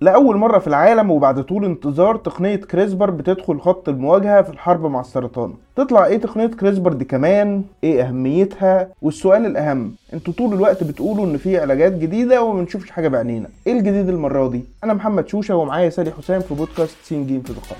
لأول مرة في العالم وبعد طول انتظار تقنية كريسبر بتدخل خط المواجهة في الحرب مع السرطان. تطلع إيه تقنية كريسبر دي كمان؟ إيه أهميتها؟ والسؤال الأهم أنتوا طول الوقت بتقولوا إن في علاجات جديدة وما بنشوفش حاجة بعينينا إيه الجديد المرة دي؟ أنا محمد شوشة ومعايا سالي حسام في بودكاست سين جيم في دقائق.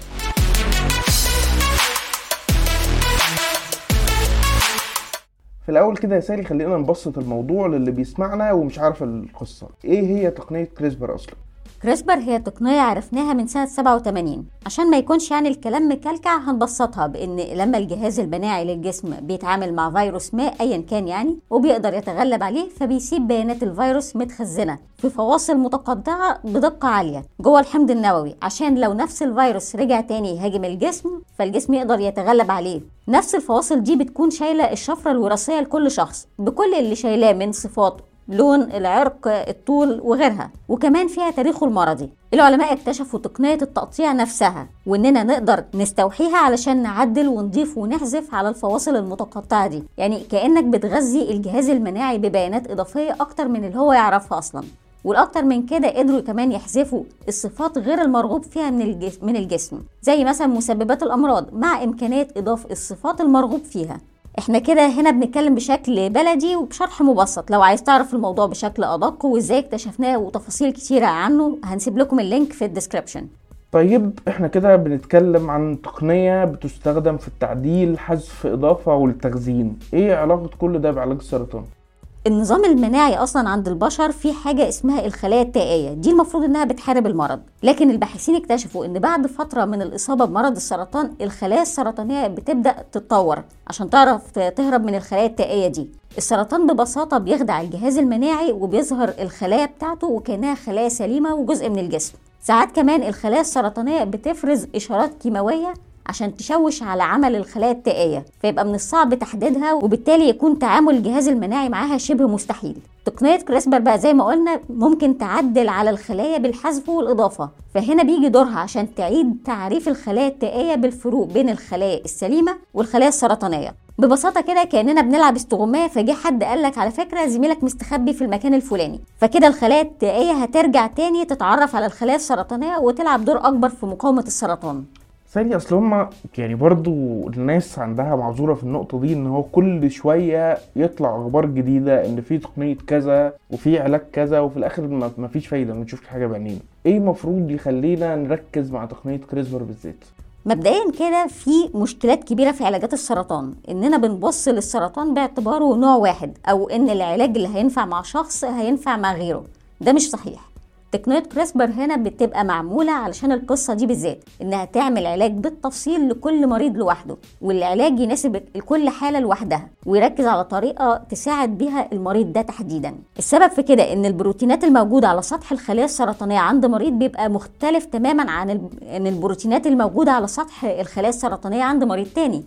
في الأول كده يا سالي خلينا نبسط الموضوع للي بيسمعنا ومش عارف القصة. إيه هي تقنية كريسبر أصلا؟ كريسبر هي تقنية عرفناها من سنة 87 عشان ما يكونش يعني الكلام مكلكع هنبسطها بأن لما الجهاز المناعي للجسم بيتعامل مع فيروس ما أيا كان يعني وبيقدر يتغلب عليه فبيسيب بيانات الفيروس متخزنة في فواصل متقطعة بدقة عالية جوه الحمض النووي. عشان لو نفس الفيروس رجع تاني يهاجم الجسم فالجسم يقدر يتغلب عليه. نفس الفواصل دي بتكون شايلة الشفرة الوراثية لكل شخص بكل اللي شايلاه من صفات لون العرق الطول وغيرها. وكمان فيها تاريخه المرضي. العلماء اكتشفوا تقنية التقطيع نفسها وإننا نقدر نستوحيها علشان نعدل ونضيف ونحذف على الفواصل المتقطعة دي. يعني كأنك بتغذي الجهاز المناعي ببيانات إضافية أكتر من اللي هو يعرفها أصلا. والأكتر من كده قدروا كمان يحذفوا الصفات غير المرغوب فيها من الجسم من الجسم. زي مثلا مسببات الأمراض مع إمكانية اضافه الصفات المرغوب فيها. إحنا كده هنا بنتكلم بشكل بلدي وبشرح مبسط. لو عايز تعرف الموضوع بشكل أدق وإزاي اكتشفناه وتفاصيل كتيرة عنه هنسيب لكم ال link في ال description. طيب إحنا كده بنتكلم عن تقنية بتستخدم في التعديل حذف إضافة والتخزين. إيه علاقة كل ده بعلاج السرطان؟ النظام المناعي أصلا عند البشر في حاجة اسمها الخلايا التائية دي المفروض إنها بتحارب المرض. لكن الباحثين اكتشفوا إن بعد فترة من الإصابة بمرض السرطان الخلايا السرطانية بتبدأ تتطور عشان تعرف تهرب من الخلايا التائية دي. السرطان ببساطة بيخدع الجهاز المناعي وبيظهر الخلايا بتاعته وكأنها خلايا سليمة وجزء من الجسم. ساعات كمان الخلايا السرطانية بتفرز إشارات كيماوية عشان تشوش على عمل الخلايا التائية فيبقى من الصعب تحديدها وبالتالي يكون تعامل الجهاز المناعي معاها شبه مستحيل. تقنية كريسبر بقى زي ما قلنا ممكن تعدل على الخلايا بالحذف والإضافة فهنا بيجي دورها عشان تعيد تعريف الخلايا التائية بالفروق بين الخلايا السليمة والخلايا السرطانية. ببساطة كده كأننا بنلعب استغماية فجه حد قالك على فكرة زميلك مستخبي في المكان الفلاني. فكده الخلايا التائية هترجع تاني تتعرف على الخلايا السرطانية وتلعب دور أكبر في مقاومة السرطان. ثاني أصل هما يعني برضو الناس عندها معذورة في النقطة دي إن هو كل شوية يطلع أخبار جديدة إن في تقنية كذا وفي علاج كذا وفي الآخر ما فيش فايدة ما نشوفش حاجة بعينينا إيه المفروض يخلينا نركز مع تقنية كريسبر بالذات؟ مبدئيا كده في مشكلات كبيرة في علاجات السرطان. إننا بنبص للسرطان باعتباره نوع واحد أو إن العلاج اللي هينفع مع شخص هينفع مع غيره. ده مش صحيح. تقنية كريسبر هنا بتبقى معمولة علشان القصة دي بالذات إنها تعمل علاج بالتفصيل لكل مريض لوحده والعلاج يناسب لكل حالة لوحدها ويركز على طريقة تساعد بيها المريض ده تحديدا السبب في كده إن البروتينات الموجودة على سطح الخلية السرطانية عند مريض بيبقى مختلف تماما عن عن البروتينات الموجودة على سطح الخلايا السرطانية عند مريض تاني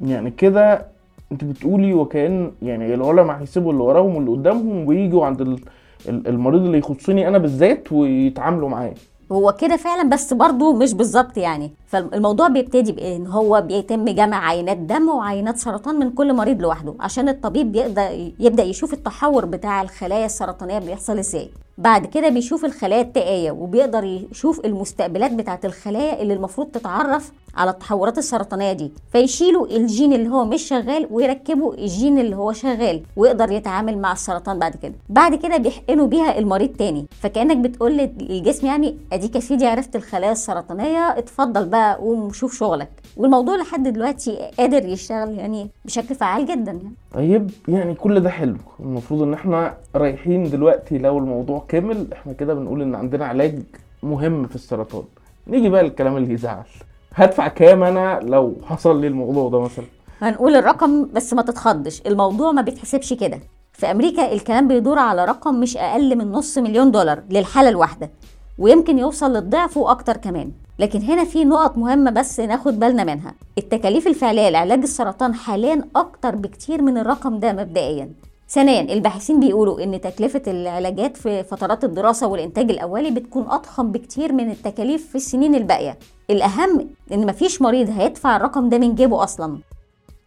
يعني كده أنت بتقولي وكأن يعني العلماء هيسيبوا اللي وراهم واللي قدامهم ويجوا عند. المريض اللي يخصني أنا بالذات ويتعاملوا معاه هو كده فعلا بس برضه مش بالظبط يعني. فالموضوع بيبتدي بإن هو بيتم جمع عينات دم وعينات سرطان من كل مريض لوحده عشان الطبيب يقدر يبدأ يشوف التحور بتاع الخلايا السرطانية بيحصل إزاي. بعد كده بيشوف الخلايا التائيه وبيقدر يشوف المستقبلات بتاعة الخلايا اللي المفروض تتعرف على التحورات السرطانية دي. فيشيلوا الجين اللي هو مش شغال ويركبوا الجين اللي هو شغال ويقدر يتعامل مع السرطان بعد كده. بعد كده بيحقنوا بيها المريض تاني. فكأنك بتقول للجسم يعني أديك يا سيدي عرفت الخلايا السرطانية اتفضل بقى قوم وشوف شغلك. والموضوع لحد دلوقتي قادر يشتغل يعني بشكل فعال جدا يعني. طيب يعني كل ده حلو. المفروض إن إحنا رايحين دلوقتي لو الموضوع كامل إحنا كده بنقول إن عندنا علاج مهم في السرطان. نيجي بقى للكلام اللي يزعل. هدفع كام أنا لو حصل لي الموضوع ده مثلا؟ هنقول الرقم بس ما تتخضش. الموضوع ما بيتحسبش كده. في أمريكا الكلام بيدور على رقم مش أقل من نص مليون دولار للحالة الواحدة ويمكن يوصل للضعف وأكتر كمان. لكن هنا في نقط مهمة بس ناخد بالنا منها. التكاليف الفعلية لعلاج السرطان حاليا أكتر بكتير من الرقم ده مبدئيا. ثانيا الباحثين بيقولوا إن تكلفة العلاجات في فترات الدراسة والإنتاج الأولي بتكون أضخم بكتير من التكاليف في السنين الباقية. الأهم إن مفيش مريض هيدفع الرقم ده من جيبه أصلا.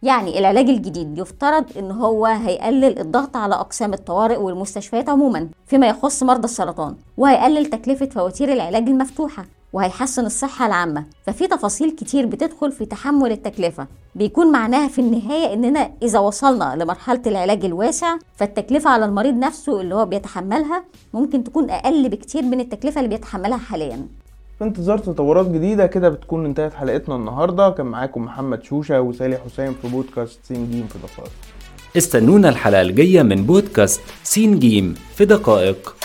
يعني العلاج الجديد يفترض إن هو هيقلل الضغط على أقسام الطوارئ والمستشفيات عموما فيما يخص مرضى السرطان وهيقلل تكلفة فواتير العلاج المفتوحة. وهيحسن الصحة العامة. ففي تفاصيل كتير بتدخل في تحمل التكلفة. بيكون معناها في النهاية إننا إذا وصلنا لمرحلة العلاج الواسع فالتكلفة على المريض نفسه اللي هو بيتحملها ممكن تكون أقل بكتير من التكلفة اللي بيتحملها حاليا. في انتظار تطورات جديدة كده بتكون انتهت حلقتنا النهاردة. كان معاكم محمد شوشة وسالي حسام في بودكاست سين جيم في دقائق. استنونا الحلقة الجاية من بودكاست سين جيم في دقائق.